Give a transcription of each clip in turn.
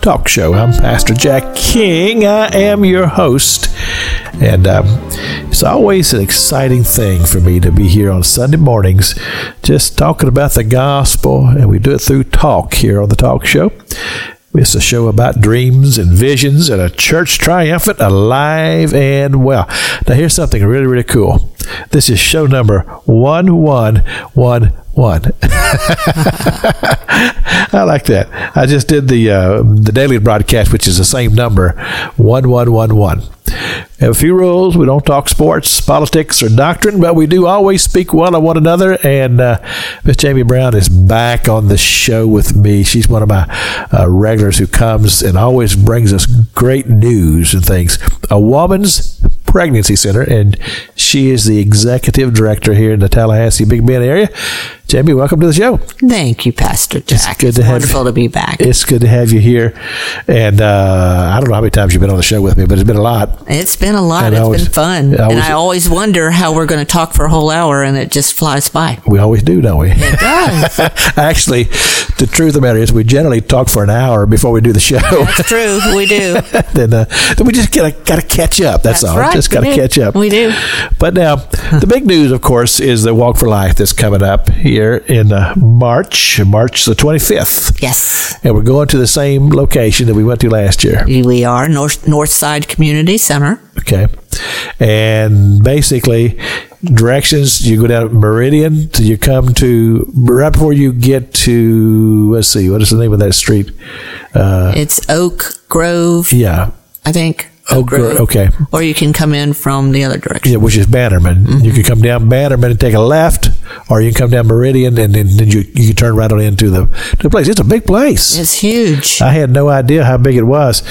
Talk Show. I'm Pastor Jack King. I am your host. And um, it's always an exciting thing for me to be here on Sunday mornings just talking about the gospel. And we do it through talk here on the Talk Show. It's a show about dreams and visions and a church triumphant, alive and well. Now, here's something really, really cool. This is show number 1111. I like that. I just did the uh, the daily broadcast, which is the same number, 1111. Have a few rules. We don't talk sports, politics, or doctrine, but we do always speak well of one another. And uh, Miss Jamie Brown is back on the show with me. She's one of my uh, regulars who comes and always brings us great news and things. A woman's pregnancy center, and she is the executive director here in the Tallahassee Big Bend area. Jamie, welcome to the show. Thank you, Pastor Jack. good to have wonderful you. to be back. It's good to have you here. And uh, I don't know how many times you've been on the show with me, but it's been a lot. It's been a lot. And It's always- been fun. I always- and I always wonder how we're going to talk for a whole hour and it just flies by. We always do, don't we? It does. Actually, the truth of the matter is, we generally talk for an hour before we do the show. That's true. We do. then, uh, then we just gotta gotta catch up. That's, That's all. right. Just We gotta catch up. We do. But now, the big news, of course, is the Walk for Life that's coming up here in uh, March, March the twenty fifth, Yes. and we're going to the same location that we went to last year. We are North North Side Community Center. Okay. And basically, directions you go down Meridian till you come to right before you get to let's see what is the name of that street? Uh, It's Oak Grove, yeah, I think. Oh, Grove. Okay, Or you can come in from the other direction. yeah, which is Bannerman. You mm-hmm. can come down Bannerman and take a left, or you can come down Meridian and then, then you you can turn right on into the the place. It's a big place. It's huge. I had no idea how big it was,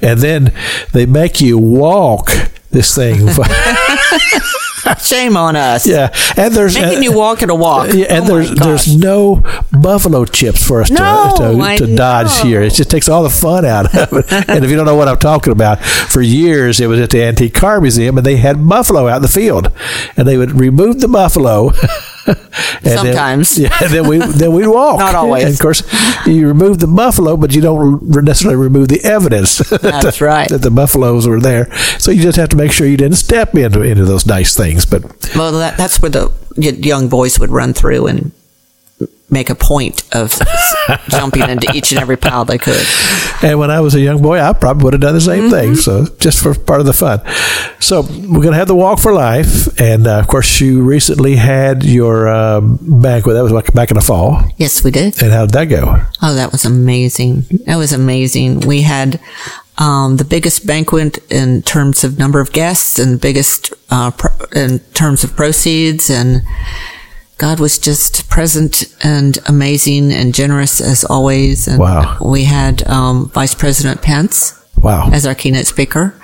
and then they make you walk this thing. Shame on us. yeah, and there's Making uh, you walk at a walk. Yeah, and Oh there's there's no buffalo chips for us No, to, to, to dodge know. here. It just takes all the fun out of it. and if you don't know what I'm talking about, for years it was at the Antique Car Museum, and they had buffalo out in the field, and they would remove the buffalo. and then- Sometimes. yeah. Then we then we'd walk. Not always. And of course, you remove the buffalo, but you don't necessarily remove the evidence. That's right. that the buffaloes were there. So you just have to make sure you didn't step into into those nice things. But Well, that, that's where the young boys would run through and make a point of jumping into each and every pile they could. And when I was a young boy, I probably would have done the same Mm-hmm. thing. So just for part of the fun. So we're going to have the walk for life, and uh, of course, you recently had your um, banquet. That was like back in the fall. Yes, we did. And how did that go? Oh, that was amazing. That was amazing. We had um, the biggest banquet in terms of number of guests and biggest uh, pro- in terms of proceeds and God was just present and amazing and generous as always. And Wow. we had um, Vice President Pence Wow. as our keynote speaker.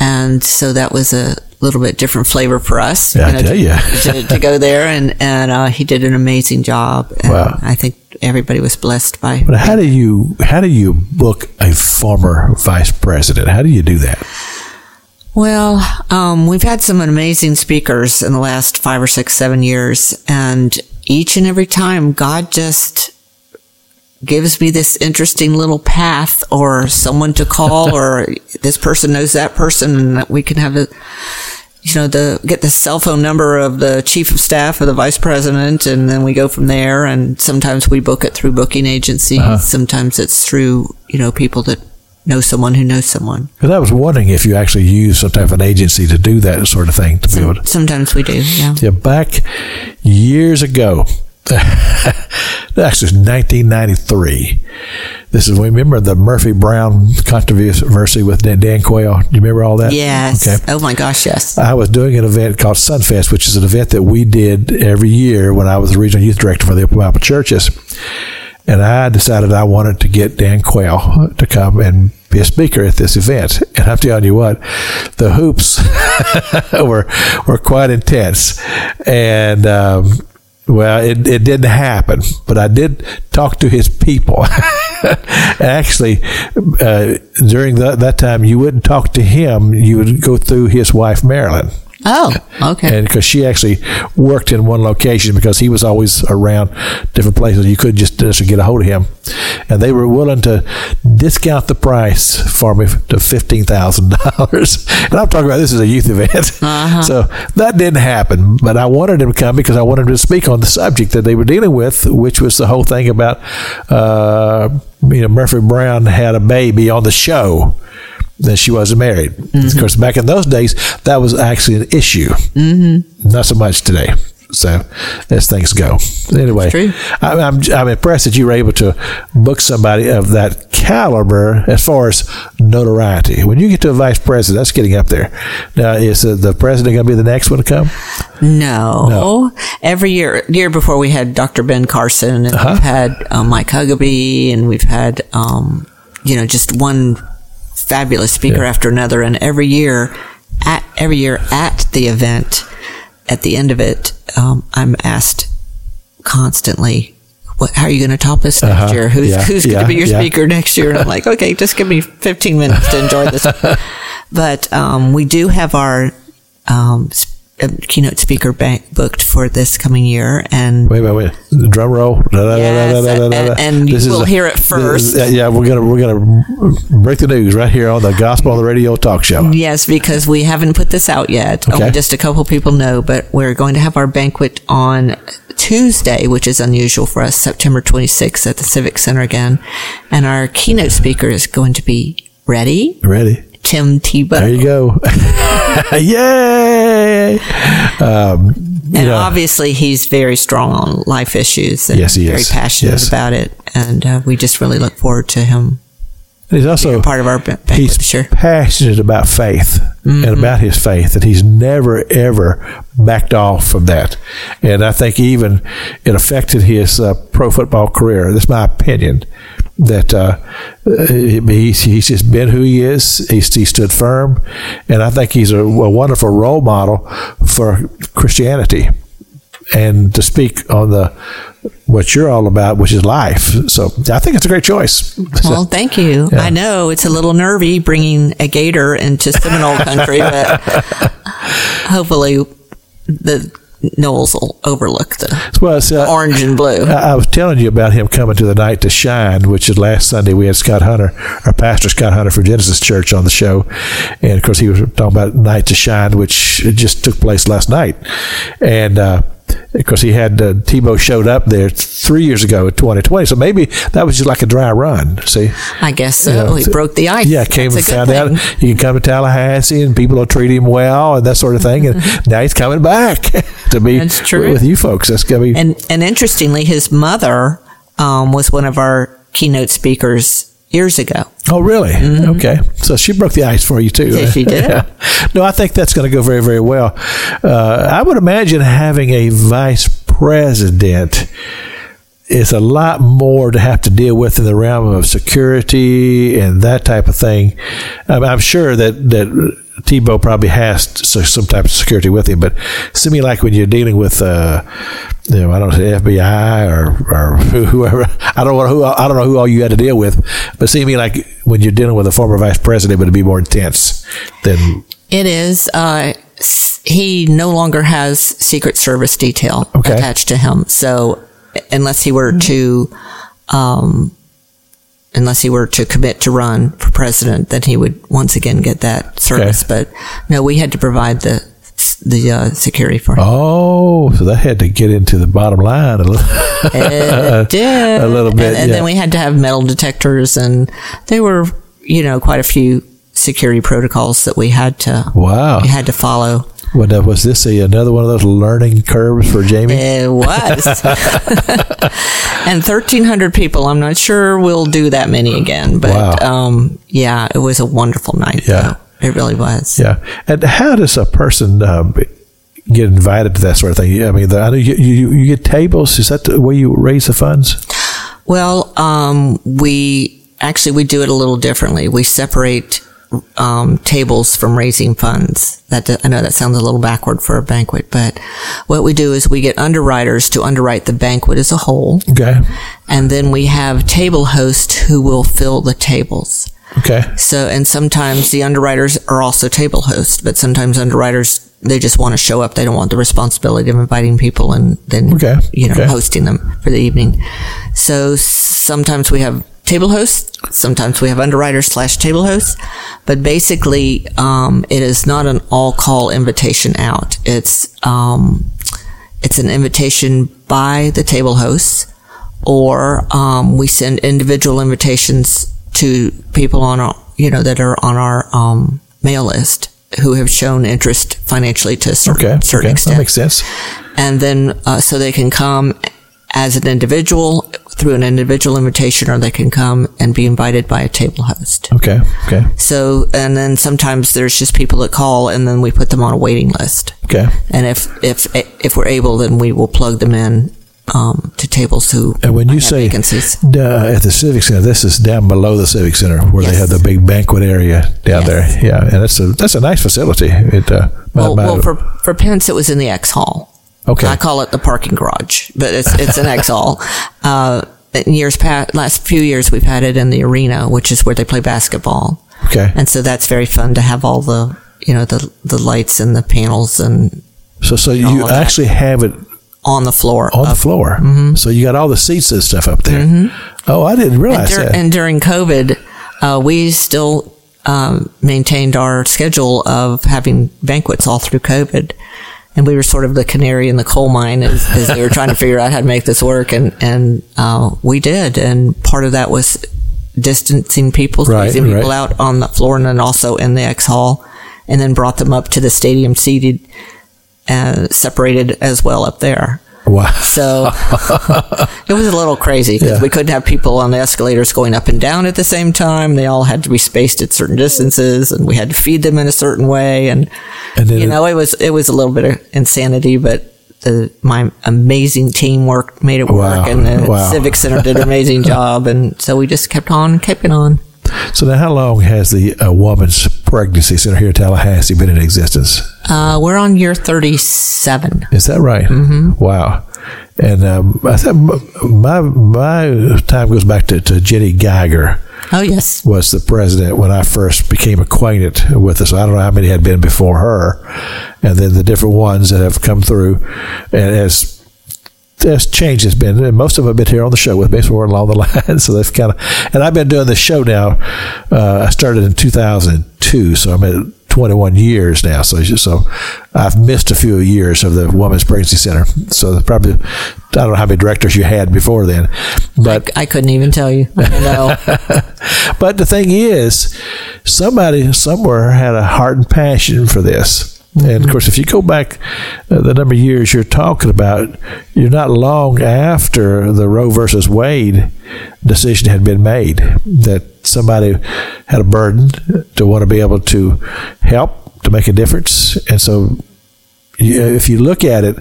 And so that was a little bit different flavor for us. Yeah, I know, tell to, ya. to, to go there and, and, uh, he did an amazing job. And Wow. I think everybody was blessed by But how do you how do you book a former vice president? How do you do that? Well, um, we've had some amazing speakers in the last five or six, seven years, and each and every time God just gives me this interesting little path or someone to call or this person knows that person and that we can have a you know the get the cell phone number of the chief of staff or the vice president and then we go from there. And sometimes we book it through booking agencies. Sometimes it's through you know people that know someone who knows someone Because I was wondering if you actually use some type of an agency to do that sort of thing to be able to. Sometimes we do, yeah. Yeah, back years ago, actually, 1993. This is we remember the Murphy Brown controversy with Dan, Dan Quayle. Do you remember all that? Yes. Okay. Oh my gosh, yes. I was doing an event called Sunfest, which is an event that we did every year when I was the regional youth director for the Open Bible churches. And I decided I wanted to get Dan Quayle to come and be a speaker at this event. And I'm telling you what, the hoops were were quite intense, and. Um, well, it, it didn't happen, but I did talk to his people. Actually, uh, during that, that time, you wouldn't talk to him, you would go through his wife, Marilyn. Oh, okay. And because she actually worked in one location because he was always around different places, you couldn't just necessarily get a hold of him. And they were willing to discount the price for me to fifteen thousand dollars. And I'm talking about this is a youth event, Uh-huh. so that didn't happen. But I wanted him to come because I wanted him to speak on the subject that they were dealing with, which was the whole thing about uh, you know Murphy Brown had a baby on the show that she wasn't married. Of course, back in those days, that was actually an issue. Mm-hmm. Not so much today. So, as things go. Anyway, true. I, I'm I'm impressed that you were able to book somebody of that caliber as far as notoriety. When you get to a vice president, that's getting up there. Now, is uh, the president going to be the next one to come? No. No. Every year, year before we had Dr. Ben Carson and Uh-huh. we've had um, Mike Huckabee and we've had, um, you know, just one fabulous speaker Yeah. after another. And every year, at every year at the event, at the end of it, um, I'm asked constantly, what, how are you going to top this next Uh-huh. year? Who's, Yeah. who's going Yeah. to be your Yeah. speaker next year? And I'm like, okay, just give me 15 minutes to enjoy this. but um, we do have our um, uh, keynote speaker bank booked for this coming year, and Wait, wait, wait. Drum roll. Da, Yes, da, da, and- da. and you This is will a- hear it first. uh, yeah, we're gonna we're gonna break the news right here on the Gospel on the Radio talk show. yes, because we haven't put this out yet. Okay. Only just a couple people know, but we're going to have our banquet on Tuesday, which is unusual for us, September 26th at the Civic Center again, and our keynote speaker is going to be ready, Ready? Tim Tebow. There you go. Yay! Um, And know, obviously, he's very strong on life issues and Yes, he very is. passionate Yes. about it. And uh, we just really look forward to him he's also part of our ba- banquet he's year. passionate about faith and about his faith, and he's never ever backed off from that. And I think even it affected his uh, pro football career. That's my opinion. That uh, he's, he's just been who he is. He's, he stood firm, and I think he's a, a wonderful role model for Christianity. And to speak on the what you're all about, which is life. So I think it's a great choice. Well, thank you. Yeah. I know it's a little nervy bringing a gator into Seminole country, but hopefully the Noles will overlook the well, it's, uh, orange and blue. I I was telling you about him coming to the night to shine, which is last Sunday. We had Scott Hunter, our pastor Scott Hunter from Genesis Church, on the show, and of course he was talking about night to shine, which just took place last night, and. Uh, of course, he had uh, Tebow showed up there three years ago in 2020, so maybe that was just like a dry run. See, I guess so. you know, he broke the ice. Yeah, came That's and found out he can come to Tallahassee and people will treat him well and that sort of thing. And now he's coming back to be That's true. with you folks. That's gonna be And and interestingly, his mother um, was one of our keynote speakers years ago. Oh, really? Okay. So she broke the ice for you too. Yes, she did. No, I think that's going to go very, very well. Uh, I would imagine having a vice president is a lot more to have to deal with in the realm of security and that type of thing. I'm, I'm sure that that Tebow probably has some type of security with him, but me, like when you're dealing with, uh, you know, I don't know, FBI or or whoever, I don't know who I don't know who all you had to deal with, but see me like when you're dealing with a former vice president, it would be more intense than It is. Uh, he no longer has Secret Service detail Okay. attached to him. So unless he were to, um, unless he were to commit to run for president, then he would once again get that service. But no, we had to provide the the uh, security for him. Oh, so that had to get into the bottom line a little. It did A little bit, and, and yeah. then we had to have metal detectors, and there were you know quite a few security protocols that we had to wow. we had to follow. What uh, was this? A, another one of those learning curves for Jamie? It was. and 1,300 people. I'm not sure we'll do that many again, but Wow. um, yeah, it was a wonderful night. Yeah. though. It really was. Yeah. And how does a person um, get invited to that sort of thing? I mean, the, I know you, you, you get tables. Is that the way you raise the funds? Well, um, we actually we do it a little differently. We separate um, tables from raising funds. That I know that sounds a little backward for a banquet, but what we do is we get underwriters to underwrite the banquet as a whole, Okay. and then we have table hosts who will fill the tables. Okay. So, and sometimes the underwriters are also table hosts, but sometimes underwriters they just want to show up. They don't want the responsibility of inviting people and then Okay, you know okay. hosting them for the evening. So sometimes we have table hosts, sometimes we have underwriters slash table hosts, but basically um, it is not an all call invitation out. It's um, it's an invitation by the table hosts, or um, we send individual invitations to people on our, you know, that are on our um, mail list who have shown interest financially to a certain, Okay. certain okay. extent That makes sense. and then uh, so they can come as an individual through an individual invitation or they can come and be invited by a table host Okay. Okay. so and then sometimes there's just people that call and then we put them on a waiting list Okay. and if if if we're able then we will plug them in um, to tables who And when you say vacancies uh, at the Civic Center, this is down below the Civic Center where they have the big banquet area down Yes. there. Yeah, and that's a that's a nice facility. It uh, well, well for for Pence it was in the X Hall Okay. I call it the parking garage, but it's it's an X Hall. Uh, in years past, last few years, we've had it in the arena, which is where they play basketball. okay. And so that's very fun to have all the, you know, the, the lights and the panels and So so all you actually have it on the floor. on the floor. Mm-hmm. So you got all the seats and stuff up there. Oh, I didn't and, realize dur- that. and during COVID, uh, we still um, maintained our schedule of having banquets all through COVID. And we were sort of the canary in the coal mine as, as they were trying to figure out how to make this work. And, and uh, we did. And part of that was distancing people, Right, spacing people right. out on the floor and then also in the X Hall. And then brought them up to the stadium seated, uh, separated as well up there. Wow. So it was a little crazy because Yeah. we couldn't have people on the escalators going up and down at the same time. They all had to be spaced at certain distances, and we had to feed them in a certain way. And, And you it- know, it was it was a little bit of insanity, but the, my amazing teamwork made it Wow. work, and the Wow. Civic Center did an amazing job, and so we just kept on keeping on. So now, how long has the uh, Woman's Pregnancy Center here in Tallahassee been in existence? Uh, we're on year thirty-seven. Is that right? Mm-hmm. Wow. And um, I m- my my time goes back to, to Jenny Geiger Oh yes, was the president when I first became acquainted with this. I don't know how many had been before her, and then the different ones that have come through, and as as change has been, and most of them have been here on the show with me, so we're along the line. So they've kind of, and I've been doing this show now. Uh, I started in 2002, so I'm at 21 years now. So so I've missed a few years of the Women's Pregnancy Center. So probably I don't know how many directors you had before then, but I couldn't even tell you. I but the thing is, somebody somewhere had a heart and passion for this. And of course, if you go back uh, the number of years you're talking about, you're not long after the Roe versus Wade decision had been made that somebody had a burden to want to be able to help to make a difference. And so, you, if you look at it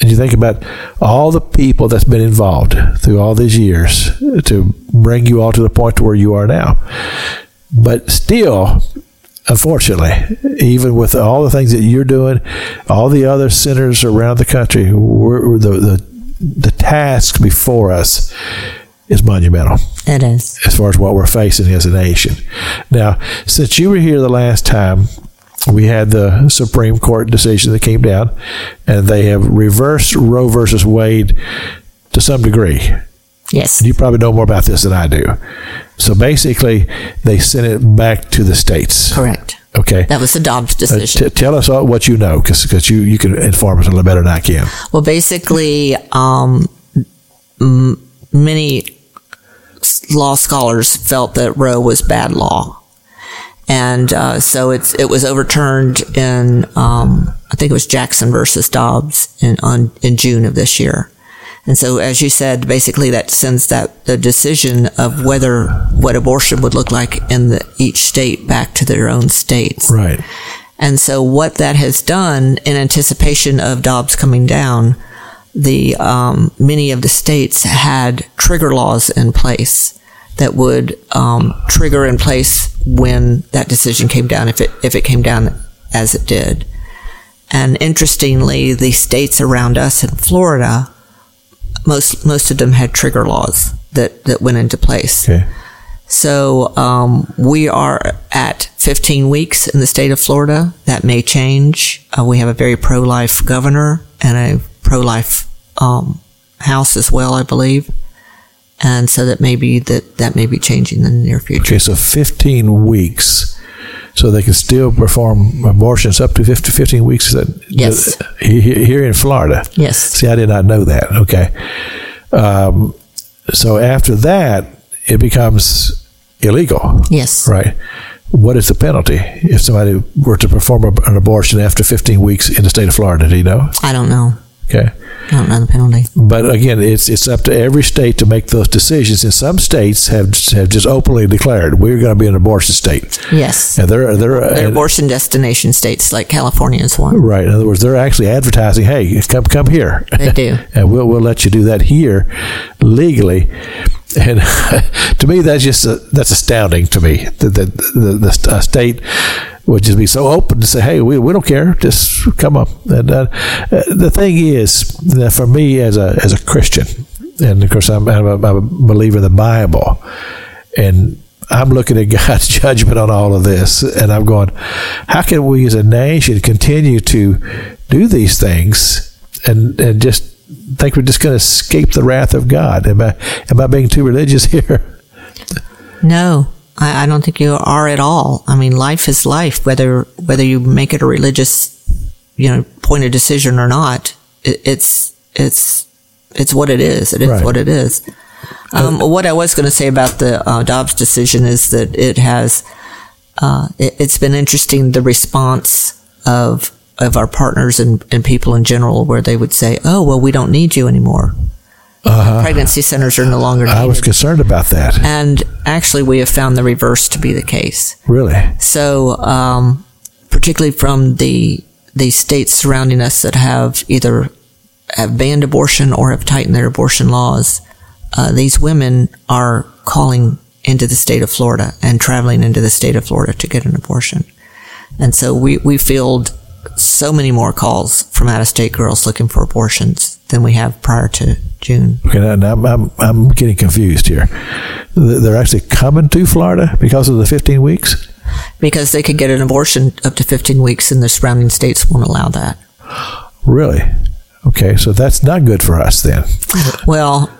and you think about all the people that's been involved through all these years to bring you all to the point to where you are now. But still, unfortunately, even with all the things that you're doing, all the other centers around the country, we're, the, the the task before us is monumental it is. as far as what we're facing as a nation. Now, since you were here the last time, we had the Supreme Court decision that came down, and they have reversed Roe versus Wade to some degree. Yes. You probably know more about this than I do. So basically, they sent it back to the states. Correct. Okay. That was the Dobbs Uh, decision. t- tell us all what you know, because you, you can inform us a little better than I can. well, basically, um, m- many law scholars felt that Roe was bad law, and uh, so it's it was overturned in um, I think it was Jackson versus Dobbs in on in June of this year. And so, as you said, basically that sends that the decision of whether what abortion would look like in the, each state back to their own states. Right. And so what that has done in anticipation of Dobbs coming down, the um, many of the states had trigger laws in place that would um, trigger in place when that decision came down, if it if it came down as it did. And interestingly, the states around us in Florida, most most of them had trigger laws that that went into place. Okay. So um, we are at 15 weeks in the state of Florida. That may change. Uh, we have a very pro-life governor and a pro-life um, house as well, I believe. And so that may be that that may be changing in the near future. Okay, so 15 weeks. So they can still perform abortions up to 50, 15 weeks. That, Yes. he- he- Here in Florida. Yes. See, I did not know that. Okay. Um, so after that, it becomes illegal. Yes. Right. What is the penalty if somebody were to perform an abortion after 15 weeks in the state of Florida? Do you know? I don't know. Okay. I don't know the penalty. But again, it's it's up to every state to make those decisions. And some states have have just openly declared we're going to be an abortion state, Yes. and they're they're, They're and- abortion destination states like California is one. right. In other words, they're actually advertising, "Hey, come come here." They do. and we'll we'll let you do that here legally. And to me, that's just uh that's astounding to me that the, the, the a state would just be so open to say, "Hey, we, we don't care, just come up." And uh, uh, the thing is that for me as a as a Christian, and of course I'm, I'm, a, I'm a believer in the Bible, and I'm looking at God's judgment on all of this, and I'm going, how can we as a nation continue to do these things and and just think we're just going to escape the wrath of God? Am I am I being too religious here? No, I, I don't think you are at all. I mean, life is life, whether whether you make it a religious, you know, point of decision or not. It, it's it's it's what it is. It is Right. what it is. Um, what I was going to say about the uh, Dobbs decision is that it has uh, it, it's been interesting the response of of our partners and, and people in general, where they would say, "Oh, well, we don't need you anymore. Pregnancy centers are no longer needed." Uh-huh. I was concerned about that. And actually, we have found the reverse to be the case. Really? So, um, particularly from the the states surrounding us that have either have banned abortion or have tightened their abortion laws, uh, these women are calling into the state of Florida and traveling into the state of Florida to get an abortion. And so we, we field so many more calls from out of state girls looking for abortions than we have prior to June. Okay, now, I'm, I'm I'm getting confused here. They're actually coming to Florida because of the 15 weeks. because they could get an abortion up to 15 weeks and the surrounding states won't allow that. Really? Okay, so that's not good for us then. Well,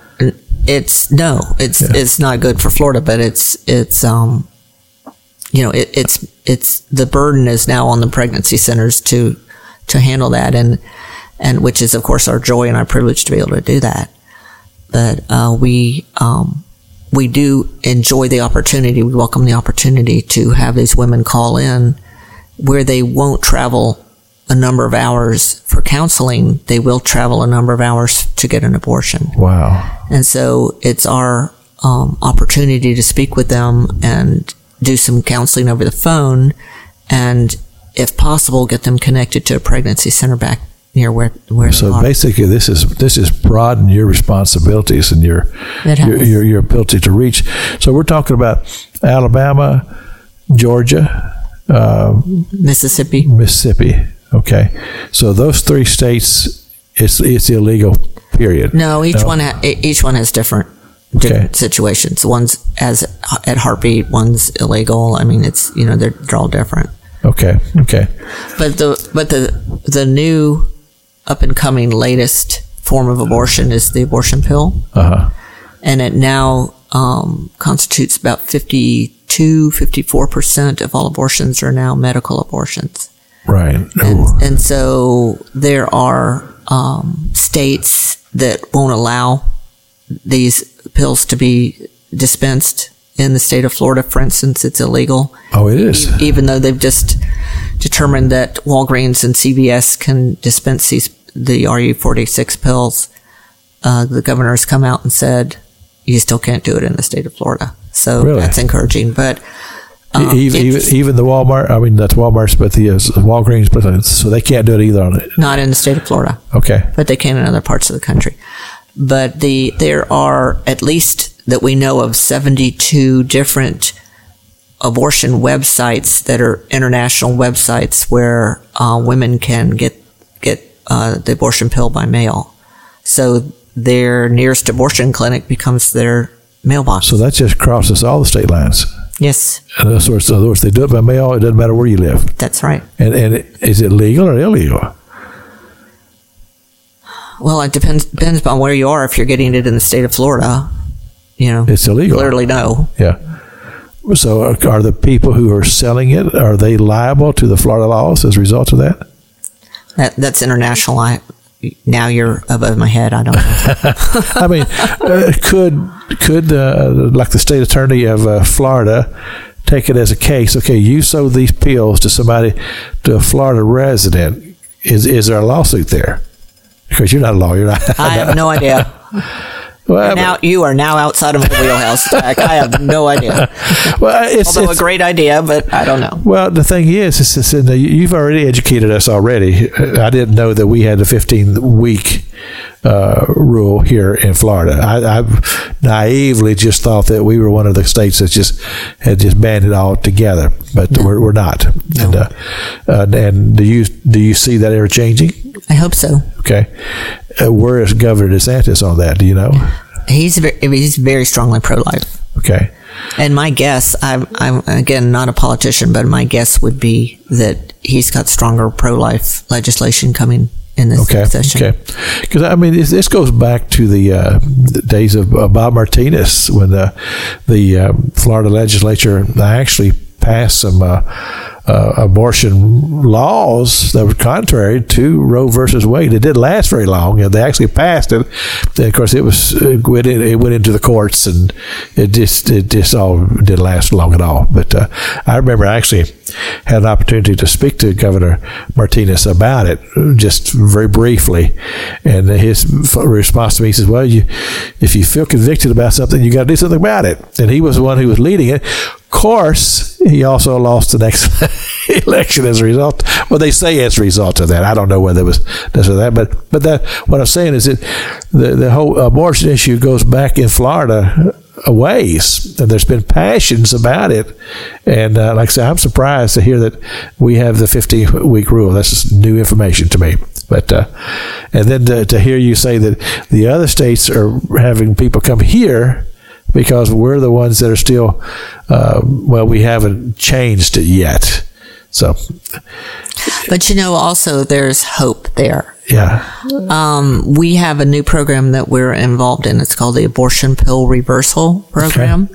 it's no, it's it's not good for Florida, but it's it's um you know, it, it's it's the burden is now on the pregnancy centers to to handle that and and which is of course our joy and our privilege to be able to do that. But uh, we um we do enjoy the opportunity. We welcome the opportunity to have these women call in where they won't travel a number of hours for counseling. They will travel a number of hours to get an abortion. Wow. And so it's our um, opportunity to speak with them and do some counseling over the phone and, if possible, get them connected to a pregnancy center back near where, where So basically, this is this is broaden your responsibilities and your your, your your ability to reach. So we're talking about Alabama, Georgia, uh, Mississippi. Mississippi. Okay, so those three states, it's it's illegal. Period. No, each one ha- each one has different different Okay. situations. One's as at heartbeat, one's illegal. I mean, it's you know they're, they're all different. Okay. Okay. But the but the the new up and coming latest form of abortion is the abortion pill, Uh huh. and it now um, constitutes about 52, 54 percent of all abortions are now medical abortions, Right. and, and so there are um, states that won't allow these pills to be dispensed. In the state of Florida, for instance, it's illegal Oh, it is. even though they've just determined that Walgreens and CVS can dispense these the RU46 pills, uh, the governor has come out and said you still can't do it in the state of Florida. So Really? that's encouraging. But Um, even, even even the Walmart. I mean, that's Walmart's, but the uh, Walgreens, but uh, so they can't do it either on it. not in the state of Florida. Okay. but they can in other parts of the country. But the there are at least that we know of 72 different abortion websites that are international websites where uh, women can get uh, the abortion pill by mail. So their nearest abortion clinic becomes their mailbox. So that just crosses all the state lines. yes, In other words, in other words, they do it by mail. It doesn't matter where you live. that's right. And and is it legal or illegal? Well, it depends depends on where you are. If you're getting it in the state of Florida, you know, It's illegal. clearly no. Yeah. So are, are the people who are selling it are they liable to the Florida laws as a result of that? That that's international. I now you're above my head. I don't know. I mean, uh, could could uh, like the state attorney of uh, Florida take it as a case? Okay, you sold these pills to somebody to a Florida resident. Is is there a lawsuit there? Because you're not a lawyer. I have no idea. Well, Now you are now outside of my wheelhouse, Jack. I have no idea. well, it's, Although it's a great idea, but I don't know. Well, the thing is, is, is you've already educated us already. I didn't know that we had the 15 week uh, rule here in Florida. I, I naively just thought that we were one of the states that just had just banned it all together, but we're, we're not. And uh, uh, and do you do you see that ever changing? I hope so. Okay, uh, where is Governor DeSantis on that? Do you know? He's very, he's very strongly pro life. Okay. And my guess, I'm, I'm again not a politician, but my guess would be that he's got stronger pro life legislation coming in this Okay. session. Okay. Because I mean, this, this goes back to the, uh, the days of uh, Bob Martinez when the the uh, Florida legislature actually passed some uh, abortion laws that were contrary to Roe versus Wade. It didn't last very long, they actually passed it. And of course, it was it went, in, it went into the courts, and it just it just all didn't last long at all. But uh, I remember I actually had an opportunity to speak to Governor Martinez about it, just very briefly, and his response to me he says, "Well, you if you feel convicted about something, you got to do something about it." And he was the one who was leading it. Of course, he also lost the next election as a result. Well, they say as a result of that. I don't know whether it was this or that, but but that what I'm saying is that the the whole abortion issue goes back in Florida a ways, and there's been passions about it. And uh, like I said, I'm surprised to hear that we have the 50 week rule. That's new information to me. But uh, and then to, to hear you say that the other states are having people come here because we're the ones that are still uh, well, we haven't changed it yet. So But you know, also there's hope there. yeah, Um, we have a new program that we're involved in. It's called the Abortion Pill Reversal Program.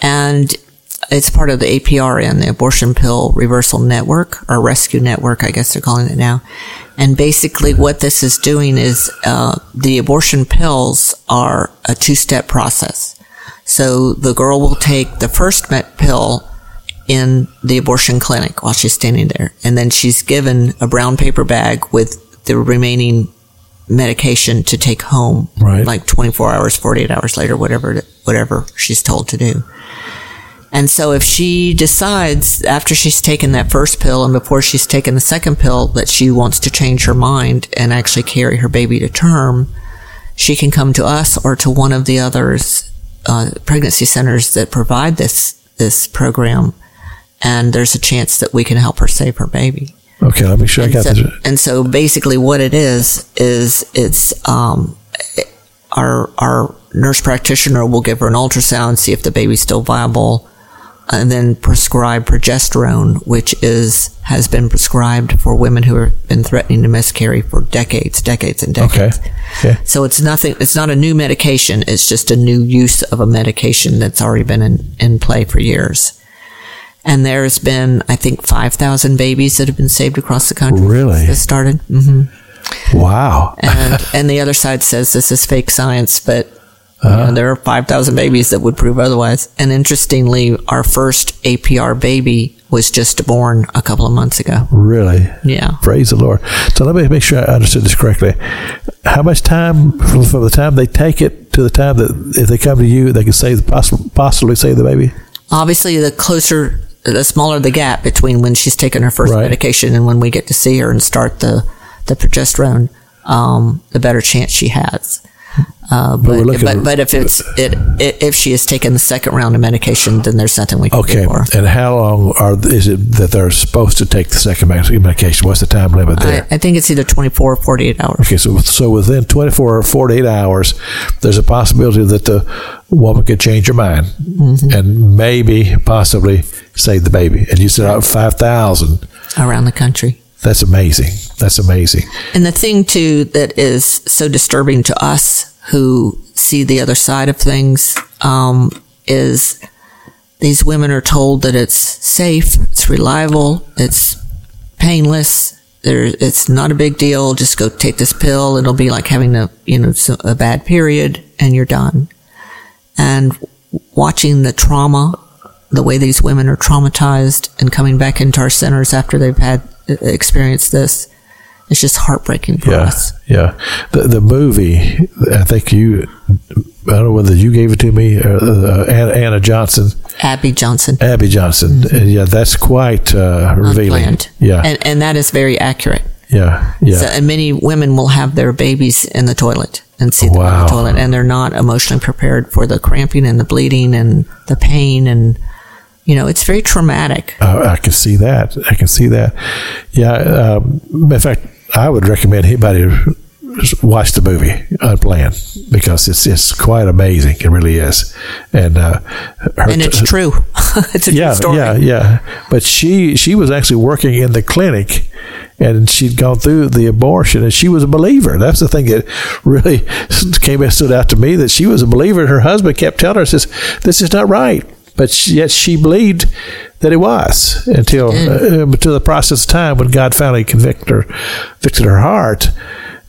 And it's part of the APRN, the Abortion Pill Reversal Network, or Rescue Network, I guess they're calling it now. And basically, what this is doing is uh, the abortion pills are a two step process. So the girl will take the first met pill in the abortion clinic while she's standing there. And then she's given a brown paper bag with the remaining medication to take home. Right. Like 24 hours, 48 hours later, whatever, whatever she's told to do. And so if she decides after she's taken that first pill and before she's taken the second pill that she wants to change her mind and actually carry her baby to term, she can come to us or to one of the others uh, pregnancy centers that provide this this program, and there's a chance that we can help her save her baby. okay. Let me sure I And got so, this. and so basically what it is is it's um, our our nurse practitioner will give her an ultrasound, see if the baby's still viable, and then prescribe progesterone, which is has been prescribed for women who have been threatening to miscarry for decades, decades, and Okay. decades. Okay. So it's nothing. It's not a new medication. It's just a new use of a medication that's already been in, in play for years. And there's been, I think, five thousand babies that have been saved across the country. Really? This started. hmm Wow. And and the other side says this is fake science, but Uh-huh. know, there are five thousand babies that would prove otherwise. And interestingly, our first APR baby was just born a couple of months ago. Really. Yeah. Praise the Lord. So let me make sure I understood this correctly. How much time from, from the time they take it to the time that if they come to you, they can save possibly possibly save the baby? Obviously, the closer the smaller the gap between when she's taken her first Right. medication and when we get to see her and start the the progesterone, um, the better chance she has. Uh, but, looking but but if it's it, i if she has taken the second round of medication, then there's nothing we can Okay, do her. and how long are is it that they're supposed to take the second medication? What's the time limit there? I, I think it's either 24 or 48 hours. Okay, so so within 24 or 48 hours, there's a possibility that the woman could change her mind and maybe, possibly save the baby. And you said uh, 5,000. around the country. That's amazing. That's amazing. And the thing too that is so disturbing to us who see the other side of things um, is these women are told that it's safe, it's reliable, it's painless. There, it's not a big deal. Just go take this pill. It'll be like having a you know a bad period, and you're done. And watching the trauma, the way these women are traumatized and coming back into our centers after they've had uh, experienced this, it's just heartbreaking for Yeah, us. yeah. The the movie, I think you, I don't know whether you gave it to me, or uh, Anna, Anna Johnson, Abby Johnson. Abby Johnson. Uh, yeah, that's quite uh, revealing. Unplanned. Yeah, And, and that is very accurate. yeah, yeah. So, and many women will have their babies in the toilet and see them in the toilet, and they're not emotionally prepared for the cramping and the bleeding and the pain, and you know, it's very traumatic. Uh, I can see that. I can see that. Yeah. Um, in fact, I would recommend anybody watch the movie Unplanned because it's it's quite amazing. It really is, and uh, her And it's true. it's a yeah, true story. yeah, yeah. But she she was actually working in the clinic, and she'd gone through the abortion, and she was a believer. That's the thing that really came and stood out to me that she was a believer. And her husband kept telling her, "says This is not right," but she, yet she believed that it was until uh, until the process of time when God finally convicted her, convicted her heart.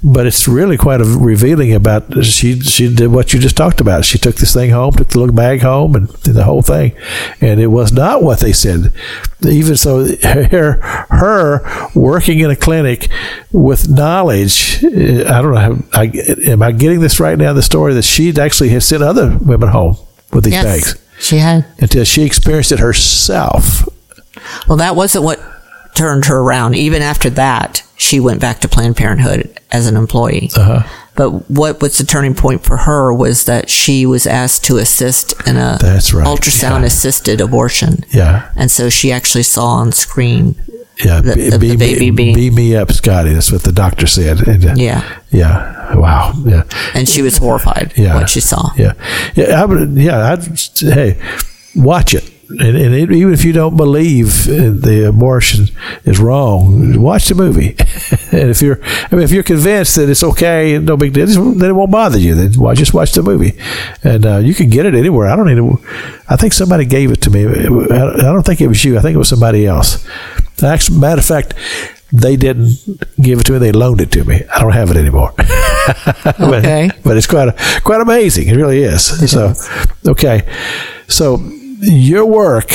But it's really quite a revealing about she she did what you just talked about. She took this thing home, took the little bag home, and did the whole thing, and it was not what they said. Even so, her her working in a clinic with knowledge. uh, I don't know. How, I, am I getting this right now? The story that she actually has sent other women home with these Yes, bags she had. until she experienced it herself. Well, that wasn't what turned her around. Even after that, she went back to Planned Parenthood as an employee. Uh-huh. But what was the turning point for her was that she was asked to assist in a That's right, ultrasound yeah. assisted abortion. Yeah, And so she actually saw on screen. Yeah. The- Be- the- the baby me, being- me up, Scotty. That's what the doctor said. And, uh, Yeah. yeah. Wow. Yeah. And she was horrified Yeah. what she saw. Yeah, yeah, I would. Yeah, I'd hey, watch it, and, and it, even if you don't believe the abortion is wrong, watch the movie. and if you're, I mean, if you're convinced that it's okay, no big deal, then it won't bother you. Then why just watch the movie, and uh, you can get it anywhere. I don't even. I think somebody gave it to me. I don't think it was you. I think it was somebody else. Actually, matter of fact. They didn't give it to me; they loaned it to me. I don't have it anymore. But- Okay. but it's quite quite amazing. It really is. so, okay, so your work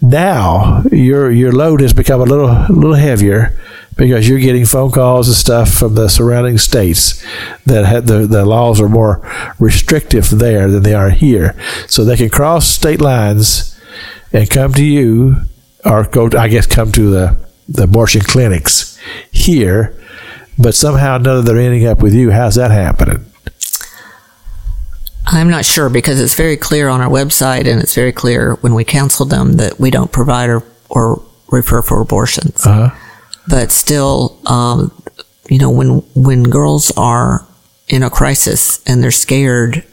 now, your your load has become a little a little heavier because you're getting phone calls and stuff from the surrounding states that had the the laws are more restrictive there than they are here, so they can cross state lines and come to you or go. I guess come to the the abortion clinics here but somehow or another they're ending up with you. How's that happening? I'm not sure because it's very clear on our website and it's very clear when we counsel them that we don't provide or, or refer for abortions. Uh-huh. But still, um, you know, when when girls are in a crisis and they're scared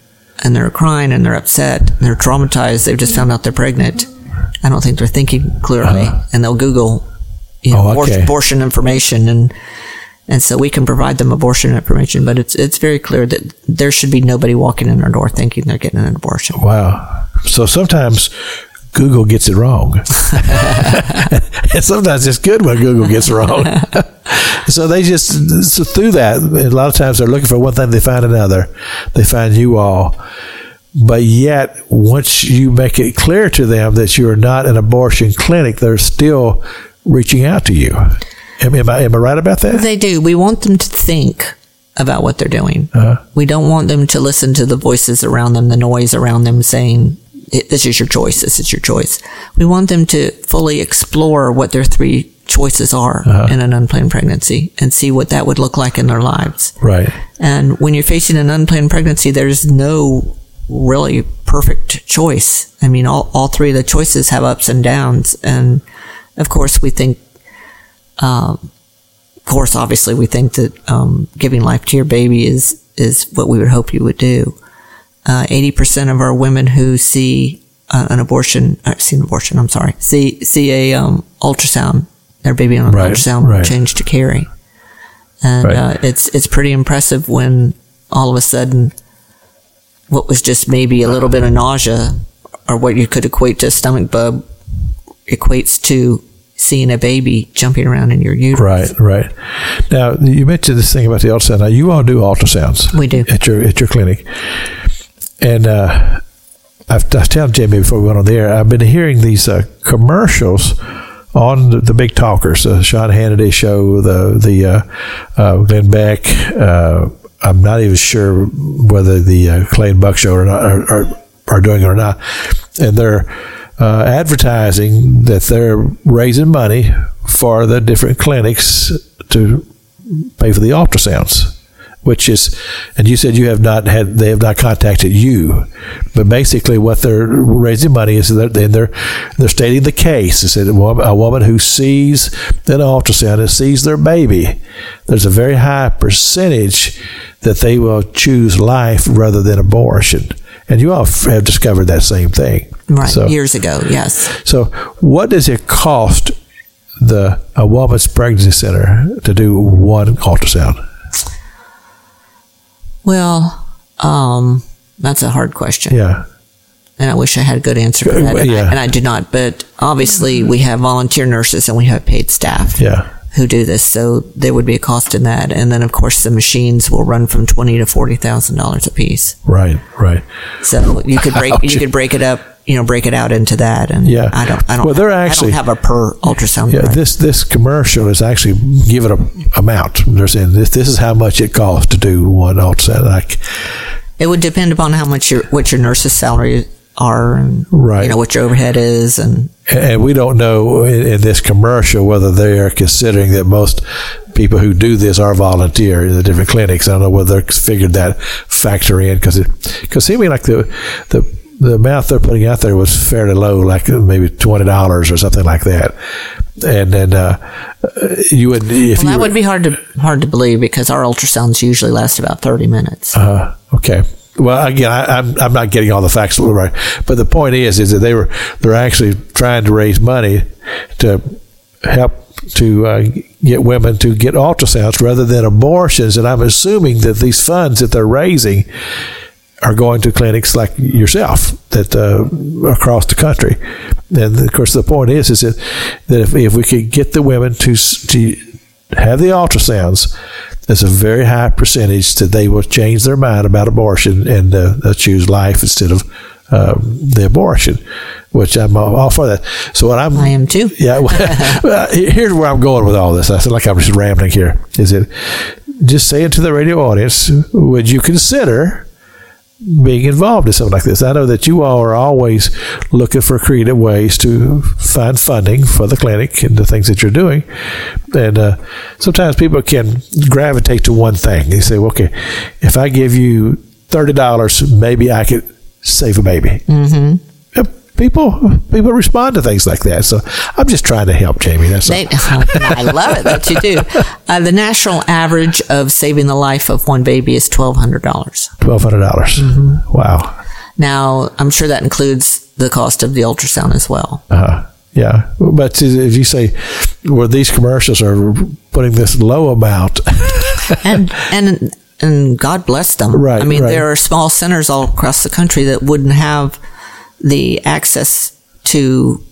and they're crying and they're upset and they're traumatized, they've just found out they're pregnant. I don't think they're thinking clearly, and they'll Google, you know, Uh-huh. Oh, okay. abortion information and. And so we can provide them abortion information, but it's it's very clear that there should be nobody walking in our door thinking they're getting an abortion. Wow. So sometimes Google gets it wrong. and sometimes it's good when Google gets it wrong. so they just, so through that, a lot of times they're looking for one thing, they find another. They find you all. But yet, once you make it clear to them that you are not an abortion clinic, they're still reaching out to you. Am, am, I, am I right about that? They do. We want them to think about what they're doing. Uh-huh. We don't want them to listen to the voices around them, the noise around them saying, this is your choice. This is your choice. We want them to fully explore what their three choices are in an unplanned pregnancy and see what that would look like in their lives. Right. And when you're facing an unplanned pregnancy, there's no really perfect choice. I mean, all, all three of the choices have ups and downs. And of course, we think, um, of course, obviously, we think that um, giving life to your baby is is what we would hope you would do. Uh, Eighty percent of our women who see uh, an abortion, uh, see an abortion, I'm sorry, see see a um, ultrasound, their baby on an Right, ultrasound right. change to carry, and Right. uh, it's it's pretty impressive when all of a sudden, what was just maybe a little bit of nausea, or what you could equate to a stomach bug, equates to seeing a baby jumping around in your uterus. Right, right. Now you mentioned this thing about the ultrasound. Now you all do ultrasounds. We do. at your at your clinic, and uh, I've, I was telling Jamie before we went on the air. I've been hearing these uh, commercials on the, the big talkers, the Sean Hannity show, the the uh, uh, Glenn Beck. Uh, I'm not even sure whether the uh, Clay and Buck show or not are, are, are doing it or not, and they're uh, advertising that they're raising money for the different clinics to pay for the ultrasounds, which is, and you said you have not had, they have not contacted you, but basically what they're raising money is that they're they're, stating the case. A woman, a woman who sees an ultrasound and sees their baby, there's a very high percentage that they will choose life rather than abortion. And you all have discovered that same thing. Right, So, years ago, yes. so what does it cost the a woman's pregnancy center to do one ultrasound? Well, um, that's a hard question. Yeah. and I wish I had a good answer for that, and, Yeah. I, and I do not. But obviously, we have volunteer nurses and we have paid staff Yeah. Who do this, so there would be a cost in that. And then, of course, the machines will run from twenty to forty thousand dollars a piece. Right. Right. So you could break you could break it up, you know, break it out into that. And Yeah. I don't, I don't, Well, they're I actually- don't have a per ultrasound. Yeah. price. This this commercial is actually given a amount. They're saying this this is how much it costs to do one ultrasound. Like, It would depend upon how much your what your nurse's salary are, and Right. you know what your overhead is, and and we don't know in, in this commercial whether they are considering that most people who do this are volunteer in the different clinics. I don't know whether they're figured that factor in because it because seeming like the the the amount they're putting out there was fairly low, like maybe twenty dollars or something like that. And then uh, you would if well, you that were- would be hard to hard to believe because our ultrasounds usually last about thirty minutes. Uh, okay. Well, again, I, I'm I'm not getting all the facts right, but the point is, is that they were they're actually trying to raise money to help to uh, get women to get ultrasounds rather than abortions, and I'm assuming that these funds that they're raising are going to clinics like yourself that uh, across the country. And of course, the point is, is that, that if, if we could get the women to to have the ultrasounds, there's a very high percentage that they will change their mind about abortion and uh, choose life instead of um, the abortion, which I'm all for that. So what I'm I am too. yeah. Well, here's where I'm going with all this. I feel like I'm just rambling here. Is it just say it to the radio audience? Would you consider being involved in something like this? I know that you all are always looking for creative ways to find funding for the clinic and the things that you're doing. And uh, sometimes people can gravitate to one thing. They say, okay, if I give you thirty dollars, maybe I could save a baby. Mm-hmm. People people respond to things like that. So I'm just trying to help Jamie. That's all. They, I love it that you do. Uh, the national average of saving the life of one baby is twelve hundred dollars. Twelve hundred dollars. Mm-hmm. Wow. Now, I'm sure that includes the cost of the ultrasound as well. Uh, yeah, but if you say where these commercials are putting this low amount, And and and God bless them. Right, I mean, right. there are small centers all across the country that wouldn't have the access to,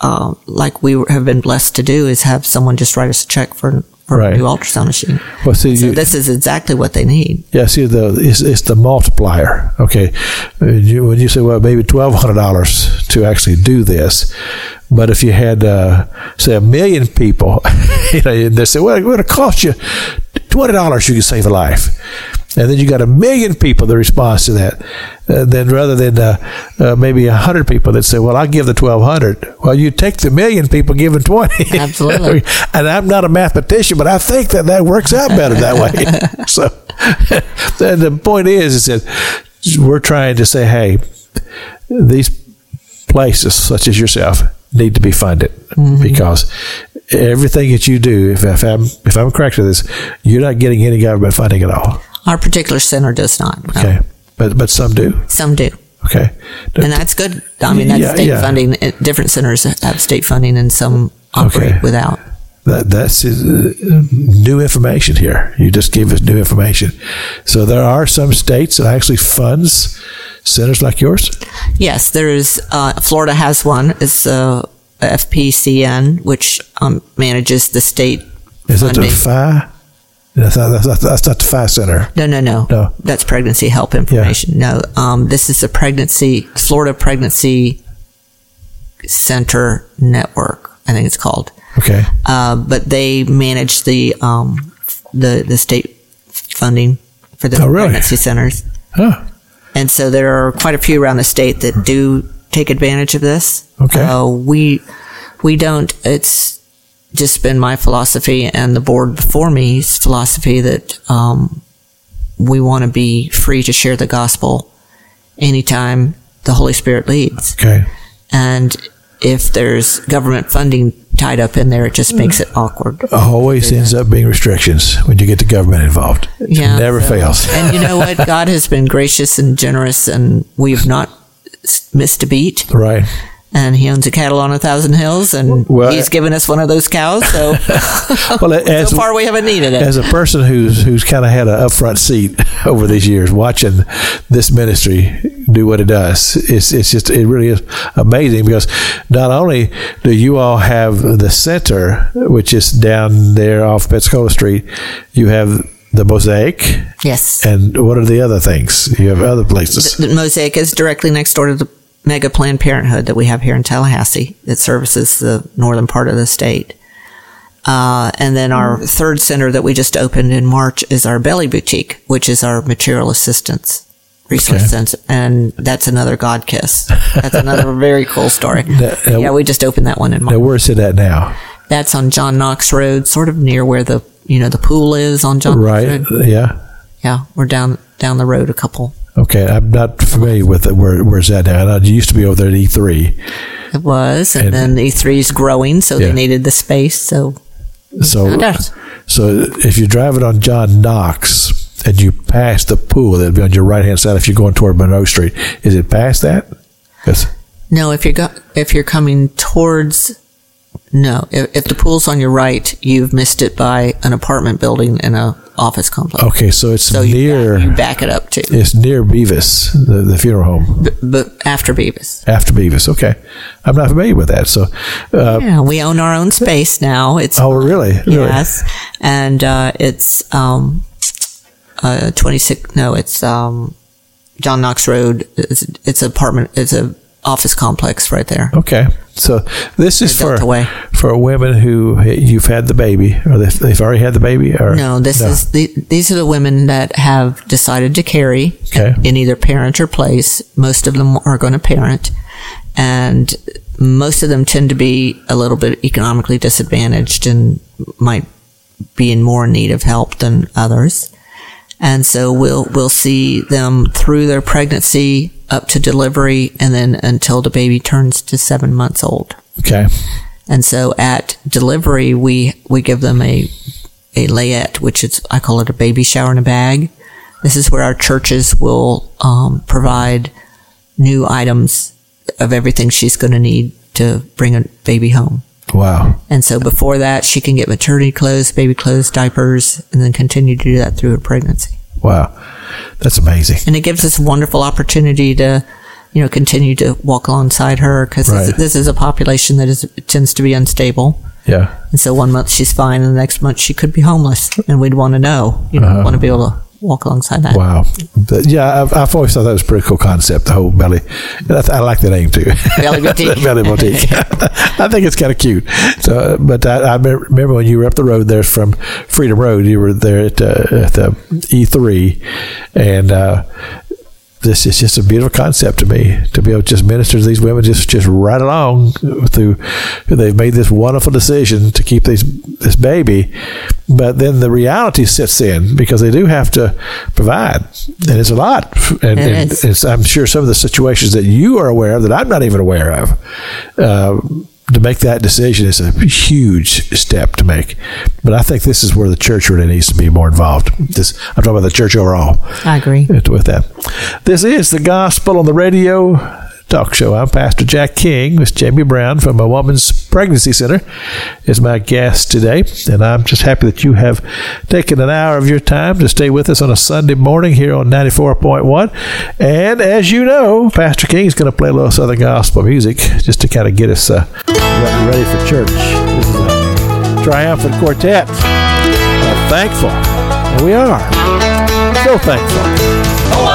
uh, like we have been blessed to do, is have someone just write us a check for for Right. a new ultrasound machine. well, see, So you, this is exactly what they need. yeah, see, the it's, it's the multiplier. Okay, you, when you say, well, maybe twelve hundred dollars to actually do this, but if you had, uh, say, a million people, you know, they say, well, it's going to cost you twenty dollars, you can save a life. And then you got a million people that responds to that. Uh, then rather than uh, uh, maybe a hundred people that say, "Well, I'll give the twelve hundred. Well, you take the million people giving twenty. Absolutely. and I'm not a mathematician, but I think that that works out better that way. so, and the point is, is that we're trying to say, hey, these places such as yourself need to be funded because everything that you do, if, if I'm if I'm correct with this, you're not getting any government funding at all. Our particular center does not. no. Okay, but but some do. Some do. Okay, And that's good. I mean, that's Yeah, state yeah. funding. Uh, Different centers have state funding and some operate Okay. without. that that's uh, new information here. You just gave us new information. So there are some states that actually funds centers like yours. Yes, there is. Uh, Florida has one. It's uh, FPCN, which um, manages the state Is that funding. the FI? That's not, that's, not, that's not the FAST Center. no, no, no, No. That's pregnancy help information. No, um, this is the pregnancy Florida Pregnancy Center Network. I think it's called. Okay. Uh, but they manage the um, the the state funding for the Oh, really? pregnancy centers. Huh. And so there are quite a few around the state that do take advantage of this. Okay. Uh, we we don't. It's just been my philosophy and the board before me's philosophy that um, we want to be free to share the gospel anytime the Holy Spirit leads. Okay. And if there's government funding tied up in there, it just makes it awkward. Always ends up being restrictions when you get the government involved. It Yeah, never so- fails. and you know what? God has been gracious and generous, and we've not missed a beat. Right. And He owns a cattle on a thousand hills, and Well, He's given us one of those cows. So, Well, as so far we haven't needed it. as a person who's who's kind of had an upfront seat over these years, watching this ministry do what it does, it's it's just it really is amazing because not only do you all have the center, which is down there off Pensacola Street, you have the mosaic, yes, and what are the other things? You have other places. the Mosaic is directly next door to the mega Planned Parenthood that we have here in Tallahassee that services the northern part of the state. Uh, and then our third center that we just opened in March is our Belly Boutique, which is our material assistance resource Okay. center. And that's another God kiss. That's another very cool story. That- uh, yeah, we just opened that one in March. Now, where's it at now? That's on John Knox Road, sort of near where the, you know, the pool is on John Right. Knox Road. Yeah. Yeah, we're down, down the road a couple. Okay. I'm not familiar with it. Where, where's that now? Uh, I used to be over there at E3. It was, and, And- then E3 is growing, so Yeah. they needed the space. So So, so if you're driving on John Knox and you pass the pool, that'd be on your right hand side. If you're going toward Monroe Street, is it past that? Yes. no, if you're go- if you're coming towards, no, if, if the pool's on your right, you've missed it by an apartment building and a office complex. okay, so it's so you near. back, you back it up too, it's near Bevis, the, the funeral home. But after Bevis. After Bevis, okay. I'm not familiar with that. So, uh, Yeah, we own our own space now. It's oh, really? Really? Yes, and uh, it's um, uh, twenty six. No, it's um, John Knox Road. It's, it's apartment. It's a office complex right there. Okay, so this is for Way. for women who you've had the baby, or they've, already had the baby, or No, this is the, these are the women that have decided to carry Okay. in either parent or place. Most of them are going to parent, and most of them tend to be a little bit economically disadvantaged and might be in more need of help than others. And so we'll we'll see them through their pregnancy up to delivery, and then until the baby turns to seven months old. okay, And so at delivery, we, we give them a, a layette, which is, I call it a baby shower in a bag. This is where our churches will, um, provide new items of everything she's going to need to bring a baby home. wow, And so before that, she can get maternity clothes, baby clothes, diapers, and then continue to do that through her pregnancy. wow, that's amazing. And it gives us a wonderful opportunity to, you know, continue to walk alongside her because Right. this, this is a population that is, tends to be unstable. Yeah, And so one month she's fine, and the next month she could be homeless, and we'd want to know. You know, Uh-huh. want to be able to walk alongside that. Wow. Yeah, I've, I've always thought that was a pretty cool concept, the whole belly. I, th- I like the name too. Belly boutique. belly boutique. I think it's kind of cute. So, but I, I remember when you were up the road there from Freedom Road, you were there at, uh, at the E3 and, uh, this is just a beautiful concept to me to be able to just minister to these women just just right along through they've made this wonderful decision to keep these this baby but then the reality sits in because they do have to provide and it's a lot and, It and it's, I'm sure some of the situations that you are aware of that I'm not even aware of uh, to make that decision is a huge step to make but I think this is where the church really needs to be more involved this I'm talking about the church overall I agree. with that. This is the Gospel on the Radio talk show. I'm Pastor Jack King with Jamie Brown from a Woman's Pregnancy Center is my guest today, and I'm just happy that you have taken an hour of your time to stay with us on a Sunday morning here on 94.1. And as you know, Pastor King is going to play a little Southern Gospel music just to kind of get us uh, ready for church. This is a triumphant quartet. Uh, thankful. And we are so thankful.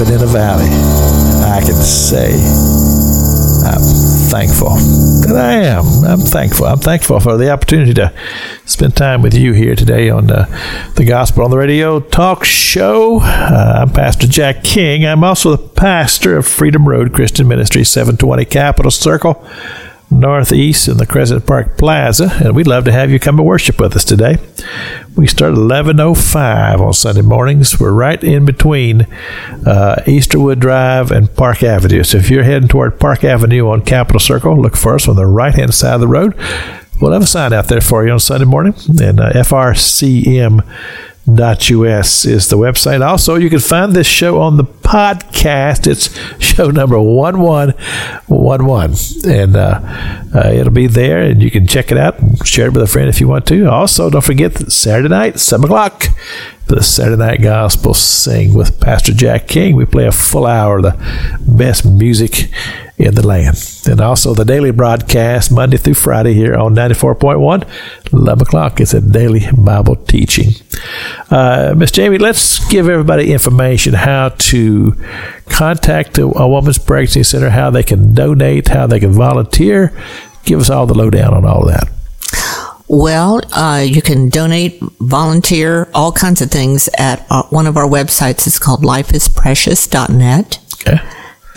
In a valley, I can say I'm thankful. And I am. I'm thankful. I'm thankful for the opportunity to spend time with you here today on uh, the Gospel on the Radio talk show. Uh, I'm Pastor Jack King. I'm also the pastor of Freedom Road Christian Ministry, 720 Capital Circle. Northeast in the Crescent Park Plaza, and we'd love to have you come and worship with us today. We start at 11.05 on Sunday mornings. We're right in between uh, Easterwood Drive and Park Avenue. So if you're heading toward Park Avenue on Capital Circle, look for us on the right-hand side of the road. We'll have a sign out there for you on Sunday morning, and uh, FRCM us is the website. Also, you can find this show on the podcast. It's show number 1111. And uh, uh, it'll be there, and you can check it out and share it with a friend if you want to. Also, don't forget that Saturday night, 7 o'clock, the Saturday Night Gospel Sing with Pastor Jack King. We play a full hour of the best music in the land. And also the daily broadcast Monday through Friday here on 94.1, 11 o'clock is a daily Bible teaching. Uh, Miss Jamie, let's give everybody information how to contact a, a woman's pregnancy center, how they can donate, how they can volunteer. Give us all the lowdown on all of that. Well, uh, you can donate, volunteer, all kinds of things at uh, one of our websites. It's called lifeisprecious.net. Okay.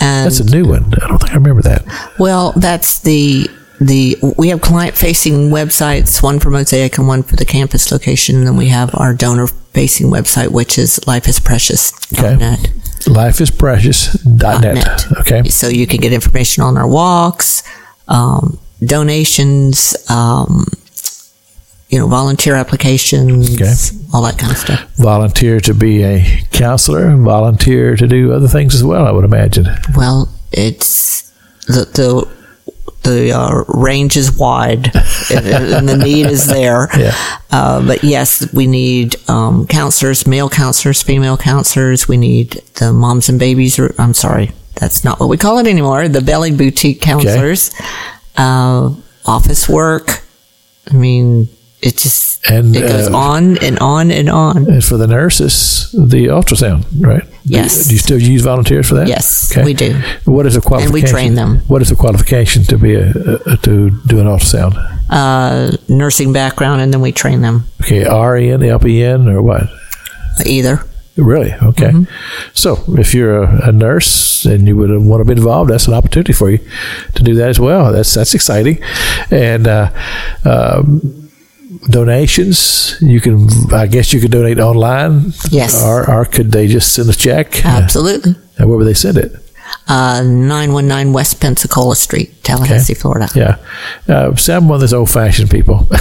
And That's a new one. I don't think I remember that. Well, that's the the we have client facing websites, one for Mosaic and one for the campus location, and then we have our donor facing website, which is Life is lifeisprecious.net. Lifeisprecious.net. Net. Okay. So you can get information on our walks, um, donations, um, you know, volunteer applications, Okay. all that kind of stuff. Volunteer to be a counselor, volunteer to do other things as well, I would imagine. Well, it's the the the uh, range is wide and, and the need is there. Yeah. Uh, but yes, we need um, counselors, male counselors, female counselors. We need the moms and babies. I'm sorry, that's not what we call it anymore. The belly boutique counselors, uh, office work. I mean, it just And, it goes uh, on and on and on. And for the nurses, the ultrasound, right? Yes. Do you still use volunteers for that? Yes, okay. we do. What is the qualification? We train them. What is the qualification to be a, a to do an ultrasound? Uh, nursing background, and then we train them Okay, RN, LPN, or what? either. Really? Okay. Mm-hmm. So, if you're a, a nurse and you would want to be involved, that's an opportunity for you to do that as well. That's that's exciting, and uh, um, donations you can. I guess you could donate online. Yes. Or, or could they just send a check? Absolutely. And where would they send it? Uh, 919 West Pensacola Street, Tallahassee, Florida. Yeah. Uh, I'm one of those old fashioned people.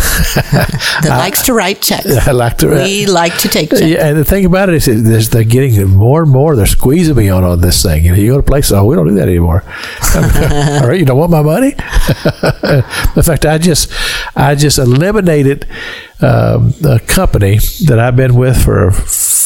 That likes to write checks. I like to. we like to take checks. Yeah, and the thing about it is, they're getting more and more. They're squeezing me on on this thing. You know, you go to places, oh, we don't do that anymore. All right, you don't want my money. In fact, I just, I just eliminated um, a company that I've been with for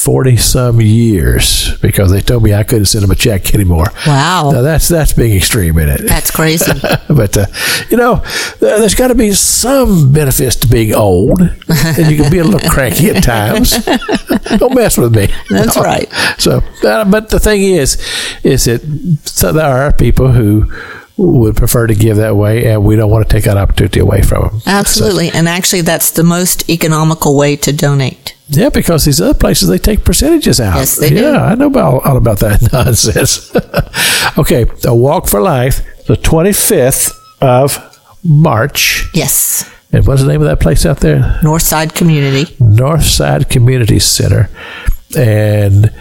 forty some years because they told me I couldn't send them a check anymore. Wow. Now that's that's being extreme in it. That's crazy. but uh, you know, there- there's got to be some benefits to being old, and you can be a little cranky at times. Don't mess with me. That's right. So, uh, but the thing is, is that so there are people who would prefer to give that way, and we don't want to take that opportunity away from them. Absolutely. And actually, that's the most economical way to donate. Yeah, because these other places they take percentages out. Yes, they do. Yeah, I know about all about that nonsense. okay, a walk for life, the twenty fifth of March. Yes. And what's the name of that place out there? Northside Community. Northside Community Center. And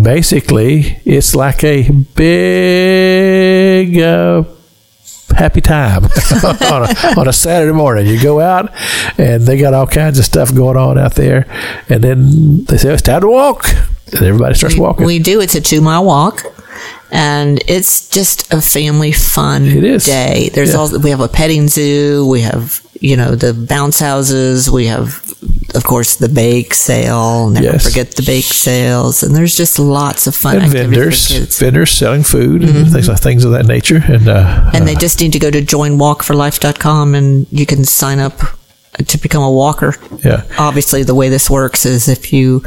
basically, it's like a big uh, happy time on, a, on a Saturday morning. You go out, and they got all kinds of stuff going on out there. And then they say, it's time to walk. And everybody starts walking. We do. It's a two mile walk. And it's just a family fun It is. day. There's Yeah. all we have a petting zoo. We have you know the bounce houses. We have, of course, the bake sale. Never Yes. forget the bake sales. And there's just lots of fun and activities vendors, for kids. vendors selling food and things like things of that nature. And, uh, And they just need to go to joinwalkforlife.com and you can sign up to become a walker. yeah, Obviously, the way this works is if you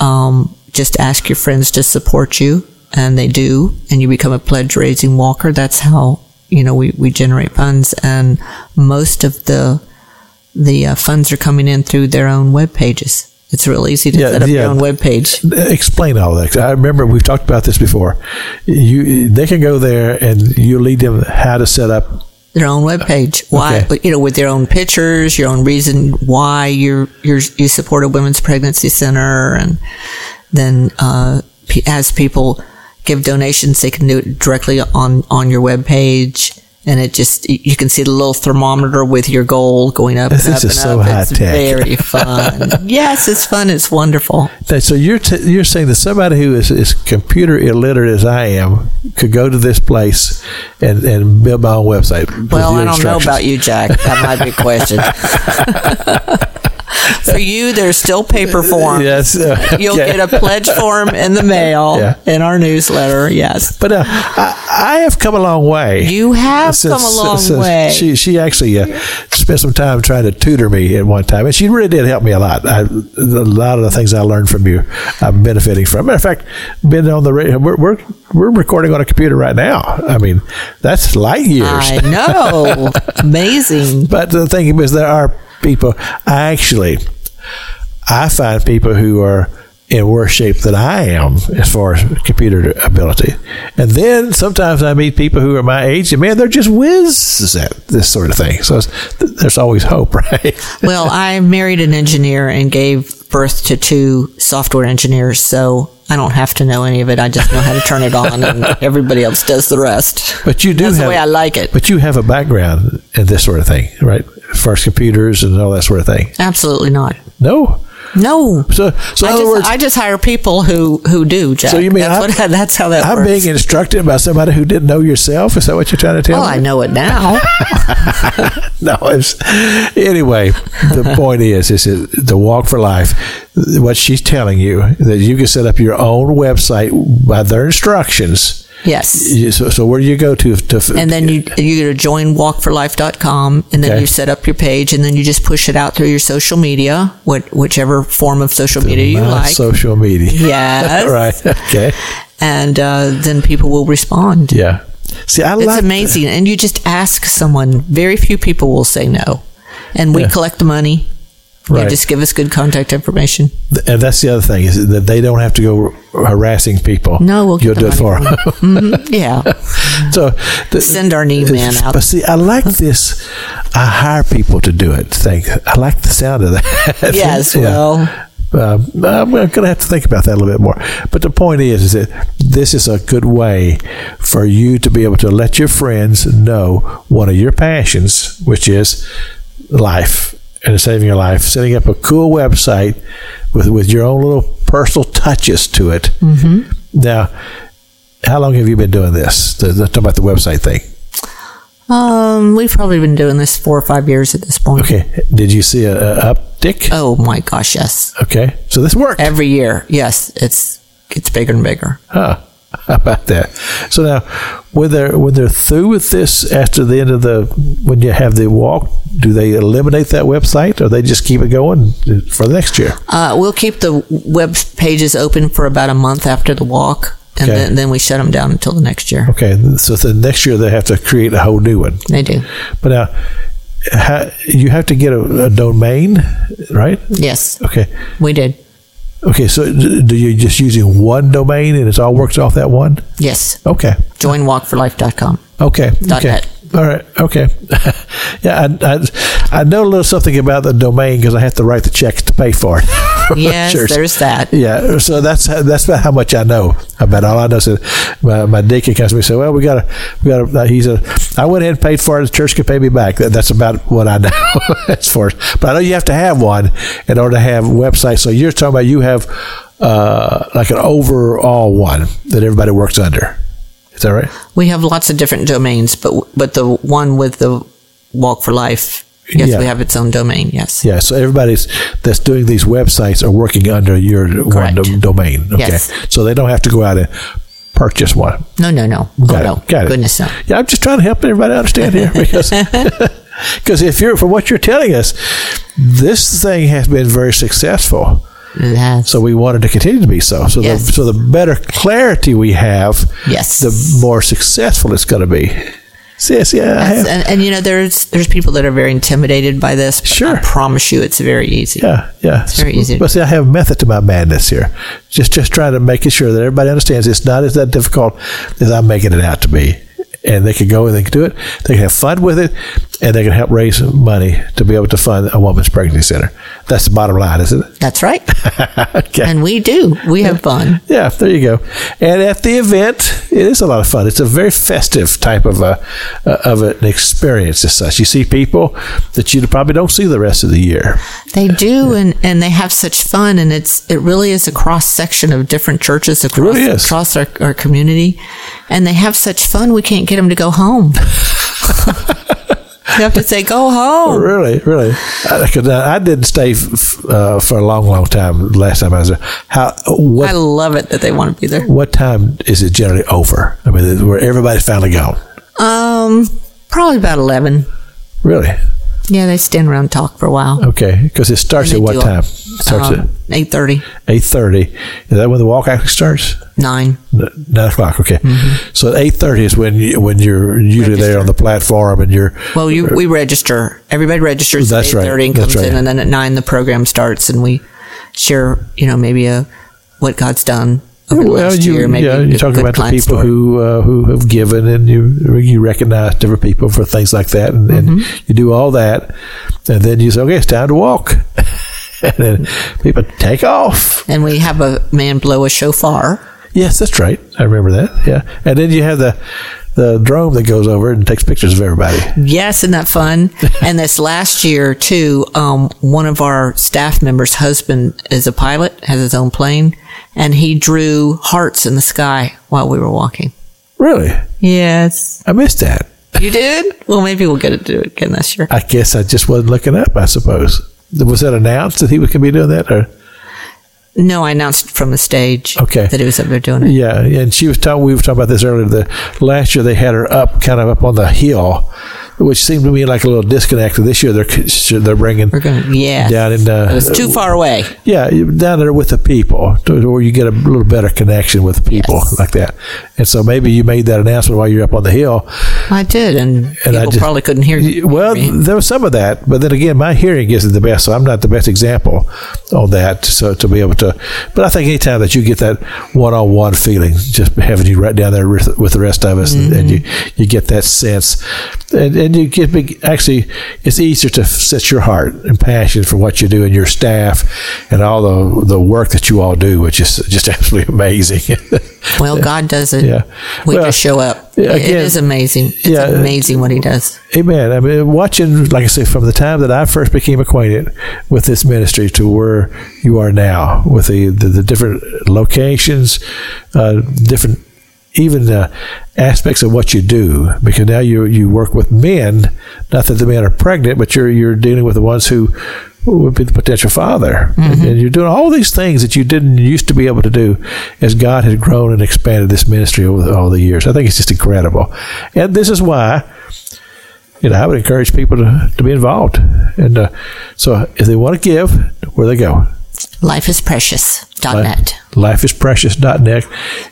um, just ask your friends to support you, and they do, and you become a pledge raising walker, that's how you know we, we generate funds. And most of the the uh, funds are coming in through their own web pages. It's real easy to Yeah, set up yeah. your own web page. explain all that. I remember we've talked about this before. You, they can go there and you lead them how to set up. their own webpage. Why, Okay. you know, with their own pictures, your own reason why you're, you're you support a women's pregnancy center, and then uh, as people give donations, they can do it directly on on your webpage. And it just, you can see the little thermometer with your goal going up This and up is and so up. It's high-tech. very fun. yes, it's fun. It's wonderful. So you're t- you're saying that somebody who is as computer illiterate as I am could go to this place and, and build my own website. Well, I don't know about you, Jack. That might be a question. For you, there's still paper form. Yes, uh, You'll get a pledge form in the mail Yeah. in our newsletter. Yes. But uh, I, I have come a long way. You have Since- come a long since way. She she actually uh, spent some time trying to tutor me at one time, and she really did help me a lot. I, a lot of the things I learned from you, I'm benefiting from. Matter of fact, been on the radio. We're, we're we're recording on a computer right now. I mean, that's light years. I know. Amazing. But the thing is, there are people. Actually, I find people who are in worse shape than I am as far as computer ability. And then sometimes I meet people who are my age, and man, they're just whizzes at this sort of thing. So there's always hope, right? Well, I married an engineer and gave birth to two software engineers, so I don't have to know any of it. I just know how to turn it on, and everybody else does the rest. But you do That's have the way I like it. But you have a background in this sort of thing, right? First computers and all that sort of thing. Absolutely not. No. No. So, so I just, words, I just hire people who who do. Jack. So you mean that's, what, that's how that I'm works? being instructed by somebody who didn't know yourself. Is that what you're trying to tell well, me? I know it now. no, it's anyway. The point is, is the Walk for Life. What she's telling you that you can set up your own website by their instructions. Yes. You- So, so where do you go to? to And then you you go to joinwalkforlife.com and then Okay. you set up your page and then you just push it out through your social media, what, whichever form of social media you like. social media. Yes. right. Okay. and uh, then people will respond. Yeah. See, I like It's like amazing. And you just ask someone, very few people will say no. And we Yeah. collect the money. You Right. just give us good contact information. and that's the other thing is that they don't have to go harassing people. No, we'll you'll do it for them. Mhm. Yeah. so the, Send our need man out. But see, I like this. I hire people to do it. Thing. I like the sound of that. Yes, Yeah. well, Um, I'm going to have to think about that a little bit more. But the point is, is that this is a good way for you to be able to let your friends know one of your passions, which is life and it's saving your life. Setting up a cool website with with your own little personal touches to it. Mm-hmm. Now, how long have you been doing this? The, the, talking about the website thing. Um, we've probably been doing this four or five years at this point. Okay. Did you see a, a uptick? Oh my gosh, yes. Okay. So this worked. Every year, yes, it's gets bigger and bigger. Huh. About that? So now, when they're when they're through with this after the end of the when you have the walk, do they eliminate that website or they just keep it going for the next year? Uh, we'll keep the web pages open for about a month after the walk, and Okay. then, then we shut them down until the next year. Okay, so the next year they have to create a whole new one. They do. But now, how, you have to get a, a domain, right? Yes, Okay, we did. Okay. So do you just using one domain and it all works off that one? Yes. Okay, Joinwalkforlife.com. okay, Dot okay. net. All right. Okay. yeah, I, I I know a little something about the domain because I have to write the checks to pay for it. Yes, Sure. there's that. Yeah, so that's that's about how much I know about. All I know is my, my deacon comes to me and said, "Well, we got to, we got to." He said, "I went ahead and paid for it. The church could pay me back." That, that's about what I know as far as. But I know you have to have one in order to have a website. So you're talking about you have uh, like an overall one that everybody works under. Is that right? We have lots of different domains, but but the one with the Walk for Life, yes, Yeah. we have its own domain. Yes. Yeah. So everybody's that's doing these websites are working under your one Correct. dom- domain. Okay. Yes. So they don't have to go out and purchase one. No, no, no. Oh, Got oh, it. no. Got it. Goodness, no. Yeah, I'm just trying to help everybody understand here because because if you're from what you're telling us, this thing has been very successful. Has. So we wanted it to continue to be so. So Yes. the so the better clarity we have, Yes. the more successful it's going to be. Yes, yeah, I Yes, have. and, and you know, there's there's people that are very intimidated by this. Sure. I promise you, it's very easy. Yeah, yeah. It's very easy. But see, I have method to my madness here. Just just trying to make it sure that everybody understands it's not as that difficult as I'm making it out to be. And they can go and they can do it. They can have fun with it, and they can help raise money to be able to fund a woman's pregnancy center. That's the bottom line, isn't it? That's right. okay. and we do. We have fun. Yeah, there you go. And at the event, it is a lot of fun. It's a very festive type of a uh, of an experience as such. You see people that you probably don't see the rest of the year. They do, and, and they have such fun, and it's it really is a cross section of different churches across really across our, our community, and they have such fun. We can't get them to go home. you have to say, "Go home." Really, really. I, 'cause I didn't stay f- uh, for a long, long time. Last time I was there. How? What? I love it that they want to be there. what time is it generally over? I mean, where everybody's finally gone. Um, probably about eleven. Really? Yeah, they stand around and talk for a while. Okay. Because it starts at what time? It starts Um, eight thirty, at eight thirty. Is that when the walk actually starts? nine. Nine o'clock. Okay. Mm-hmm. So at eight thirty is when you, when you're usually there on the platform and you're. Well, you, we register. Everybody registers That's at right. eight thirty and comes right. in, and then at nine the program starts, and we share, you know, maybe a what God's done over the Well, last you, year. Maybe yeah, you talk about the people story. who uh, who have given, and you you recognize different people for things like that, and, and Mm-hmm. you do all that, and then you say, okay, it's time to walk, and then people take off. and we have a man blow a shofar. Yes, that's right. I remember that. Yeah, and then you have the the drone that goes over and takes pictures of everybody. Yes, isn't that fun? and this last year too, um, one of our staff members' husband is a pilot, has his own plane, and he drew hearts in the sky while we were walking. Really, Yes, I missed that. you did. Well, maybe we'll get to do it again this year. I guess I just wasn't looking up. I suppose was that announced that he was going to be doing that, or No, I announced from the stage Okay. that he was up there doing it. Yeah, and she was talking. We were talking about this earlier. The last year they had her up, kind of up on the hill, which seemed to me like a little disconnect. This year they're they're bringing going yeah. down in the it was too far away. yeah down there with the people, to where you get a little better connection with people Yes. like that. And so maybe you made that announcement while you're up on the hill. I did, and, And I people just- probably couldn't hear you. Well, me. there was some of that, but then again, my hearing isn't the best, so I'm not the best example on that. So to be able to, but I think anytime that you get that one-on-one feeling, just having you right down there with, with the rest of us, and, and you Mm-hmm. you get that sense, and, and you get big. Actually, it's easier to set your heart and passion for what you do and your staff and all the the work that you all do, which is just absolutely amazing. well, God does it. Yeah. We Well, just show up. yeah, it again, is amazing. It's yeah, amazing what He does. Amen. I mean, watching, like I say, from the time that I first became acquainted with this ministry to where you are now, with the the, the different locations, uh, different even uh, aspects of what you do because now you you work with men. Not that the men are pregnant, but you're you're dealing with the ones who would be the potential father, and, and you're doing all these things that you didn't used to be able to do as God has grown and expanded this ministry over all the years. I think it's just incredible, and this is why you know, I would encourage people to, to be involved. And uh, so if they want to give, where they go? Lifeisprecious.net. Lifeisprecious.net.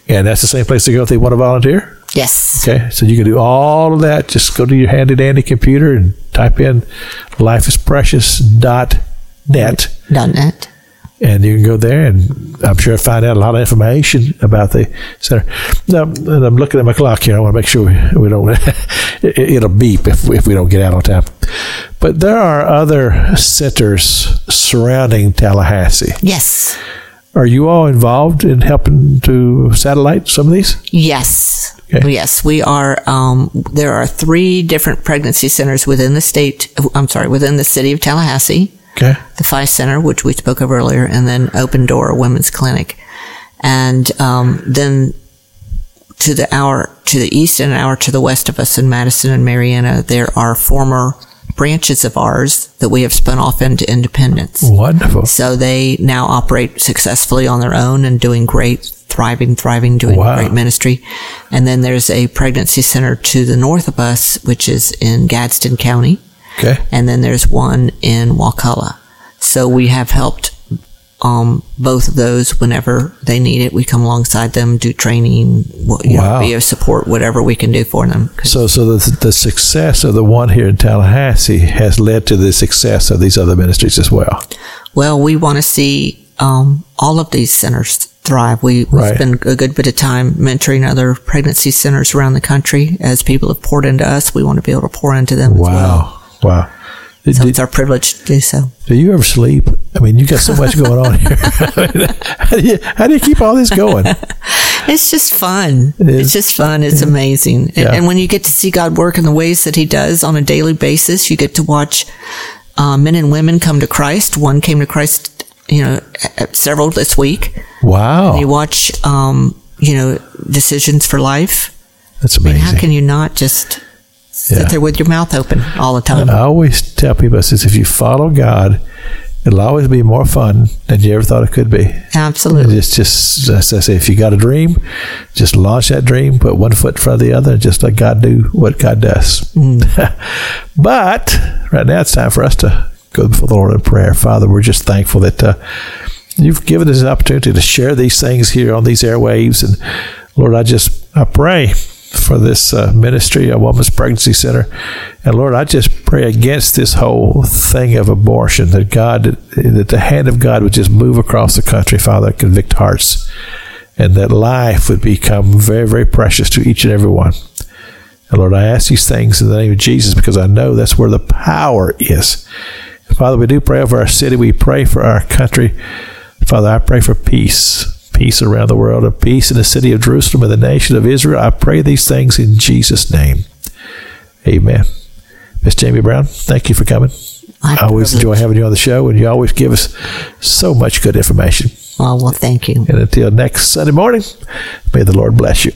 And that's the same place to go if they want to volunteer. Yes. Okay. So you can do all of that. Just go to your handy dandy computer and type in lifeisprecious.net. Dot net. And you can go there and I'm sure find out a lot of information about the center. Now, and I'm looking at my clock here. I want to make sure we, we don't, it, it'll beep if, if we don't get out on time. But there are other centers surrounding Tallahassee. Yes. Are you all involved in helping to satellite some of these? Yes. Okay. Yes, we are. Um, there are three different pregnancy centers within the state. I'm sorry, within the city of Tallahassee. Okay. the Phi Center, which we spoke of earlier, and then Open Door Women's Clinic, and um, then to the hour to the east and an hour to the west of us in Madison and Marianna, there are former branches of ours that we have spun off into independence. Wonderful. So they now operate successfully on their own and doing great, thriving, thriving, doing Wow. great ministry. And then there's a pregnancy center to the north of us, which is in Gadsden County Okay. and then there's one in Wakulla. So we have helped um, both of those whenever they need it. We come alongside them, do training, you Wow. know, be of support, whatever we can do for them. So, so the, the success of the one here in Tallahassee has led to the success of these other ministries as well. well, we want to see um, all of these centers thrive. We, we've Right. spent a good bit of time mentoring other pregnancy centers around the country. As people have poured into us, we want to be able to pour into them as well. Wow. So did- it's our privilege to do so. do you ever sleep? I mean, you got so much going on here. I mean, how, do you, how do you keep all this going? It's just fun. It. It's just fun. It's amazing. And, Yeah. and when you get to see God work in the ways that He does on a daily basis, you get to watch uh, men and women come to Christ. One came to Christ, you know, several this week. Wow. You watch, um, you know, decisions for life. That's I mean, amazing. how can you not just sit Yeah. there with your mouth open all the time? I always tell people, I says, if you follow God, it'll always be more fun than you ever thought it could be. Absolutely. It's just, as I say, if you got a dream, just launch that dream, put one foot in front of the other, and just let God do what God does. but right now, it's time for us to go before the Lord in prayer. Father, we're just thankful that uh, you've given us an opportunity to share these things here on these airwaves. And Lord, I just I pray for this uh, ministry, a woman's pregnancy center. And Lord, I just pray against this whole thing of abortion that God, that the hand of God would just move across the country, Father, convict hearts, and that life would become very, very precious to each and every one. And Lord, I ask these things in the name of Jesus because I know that's where the power is. Father, we do pray over our city. We pray for our country. Father, I pray for peace, peace around the world, and peace in the city of Jerusalem and the nation of Israel. I pray these things in Jesus' name. Amen. Miss Jamie Brown, thank you for coming. I always enjoy having you on the show, and you always give us so much good information. Oh, well, thank you. And until next Sunday morning, may the Lord bless you.